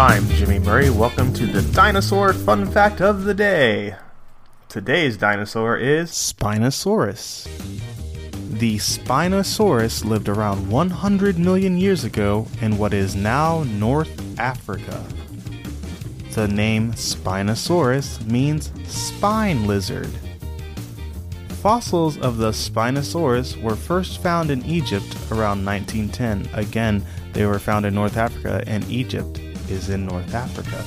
I'm Jimmy Murray. Welcome to the Dinosaur Fun Fact of the Day. Today's dinosaur is Spinosaurus. The Spinosaurus lived around 100 million years ago in what is now North Africa. The name Spinosaurus means spine lizard. Fossils of the Spinosaurus were first found in Egypt around 1910. Again, they were found in North Africa, and Egypt is in North Africa.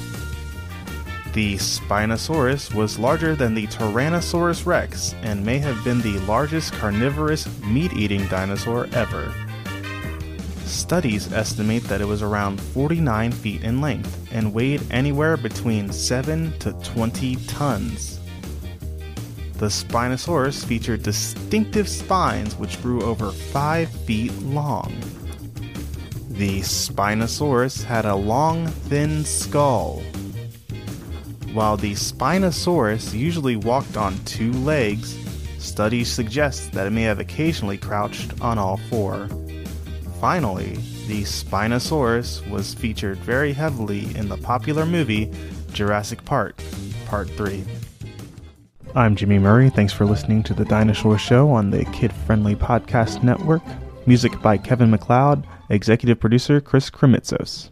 The Spinosaurus was larger than the Tyrannosaurus rex and may have been the largest carnivorous meat eating dinosaur ever. Studies estimate that it was around 49 feet in length and weighed anywhere between 7 to 20 tons. The Spinosaurus featured distinctive spines which grew over 5 feet long. The Spinosaurus had a long, thin skull. While the Spinosaurus usually walked on two legs, studies suggest that it may have occasionally crouched on all four. Finally, the Spinosaurus was featured very heavily in the popular movie Jurassic Park, Part 3. I'm Jimmy Murray. Thanks for listening to the Dinosaur Show on the Kid Friendly Podcast Network. Music by Kevin MacLeod, executive producer Chris Krimitsos.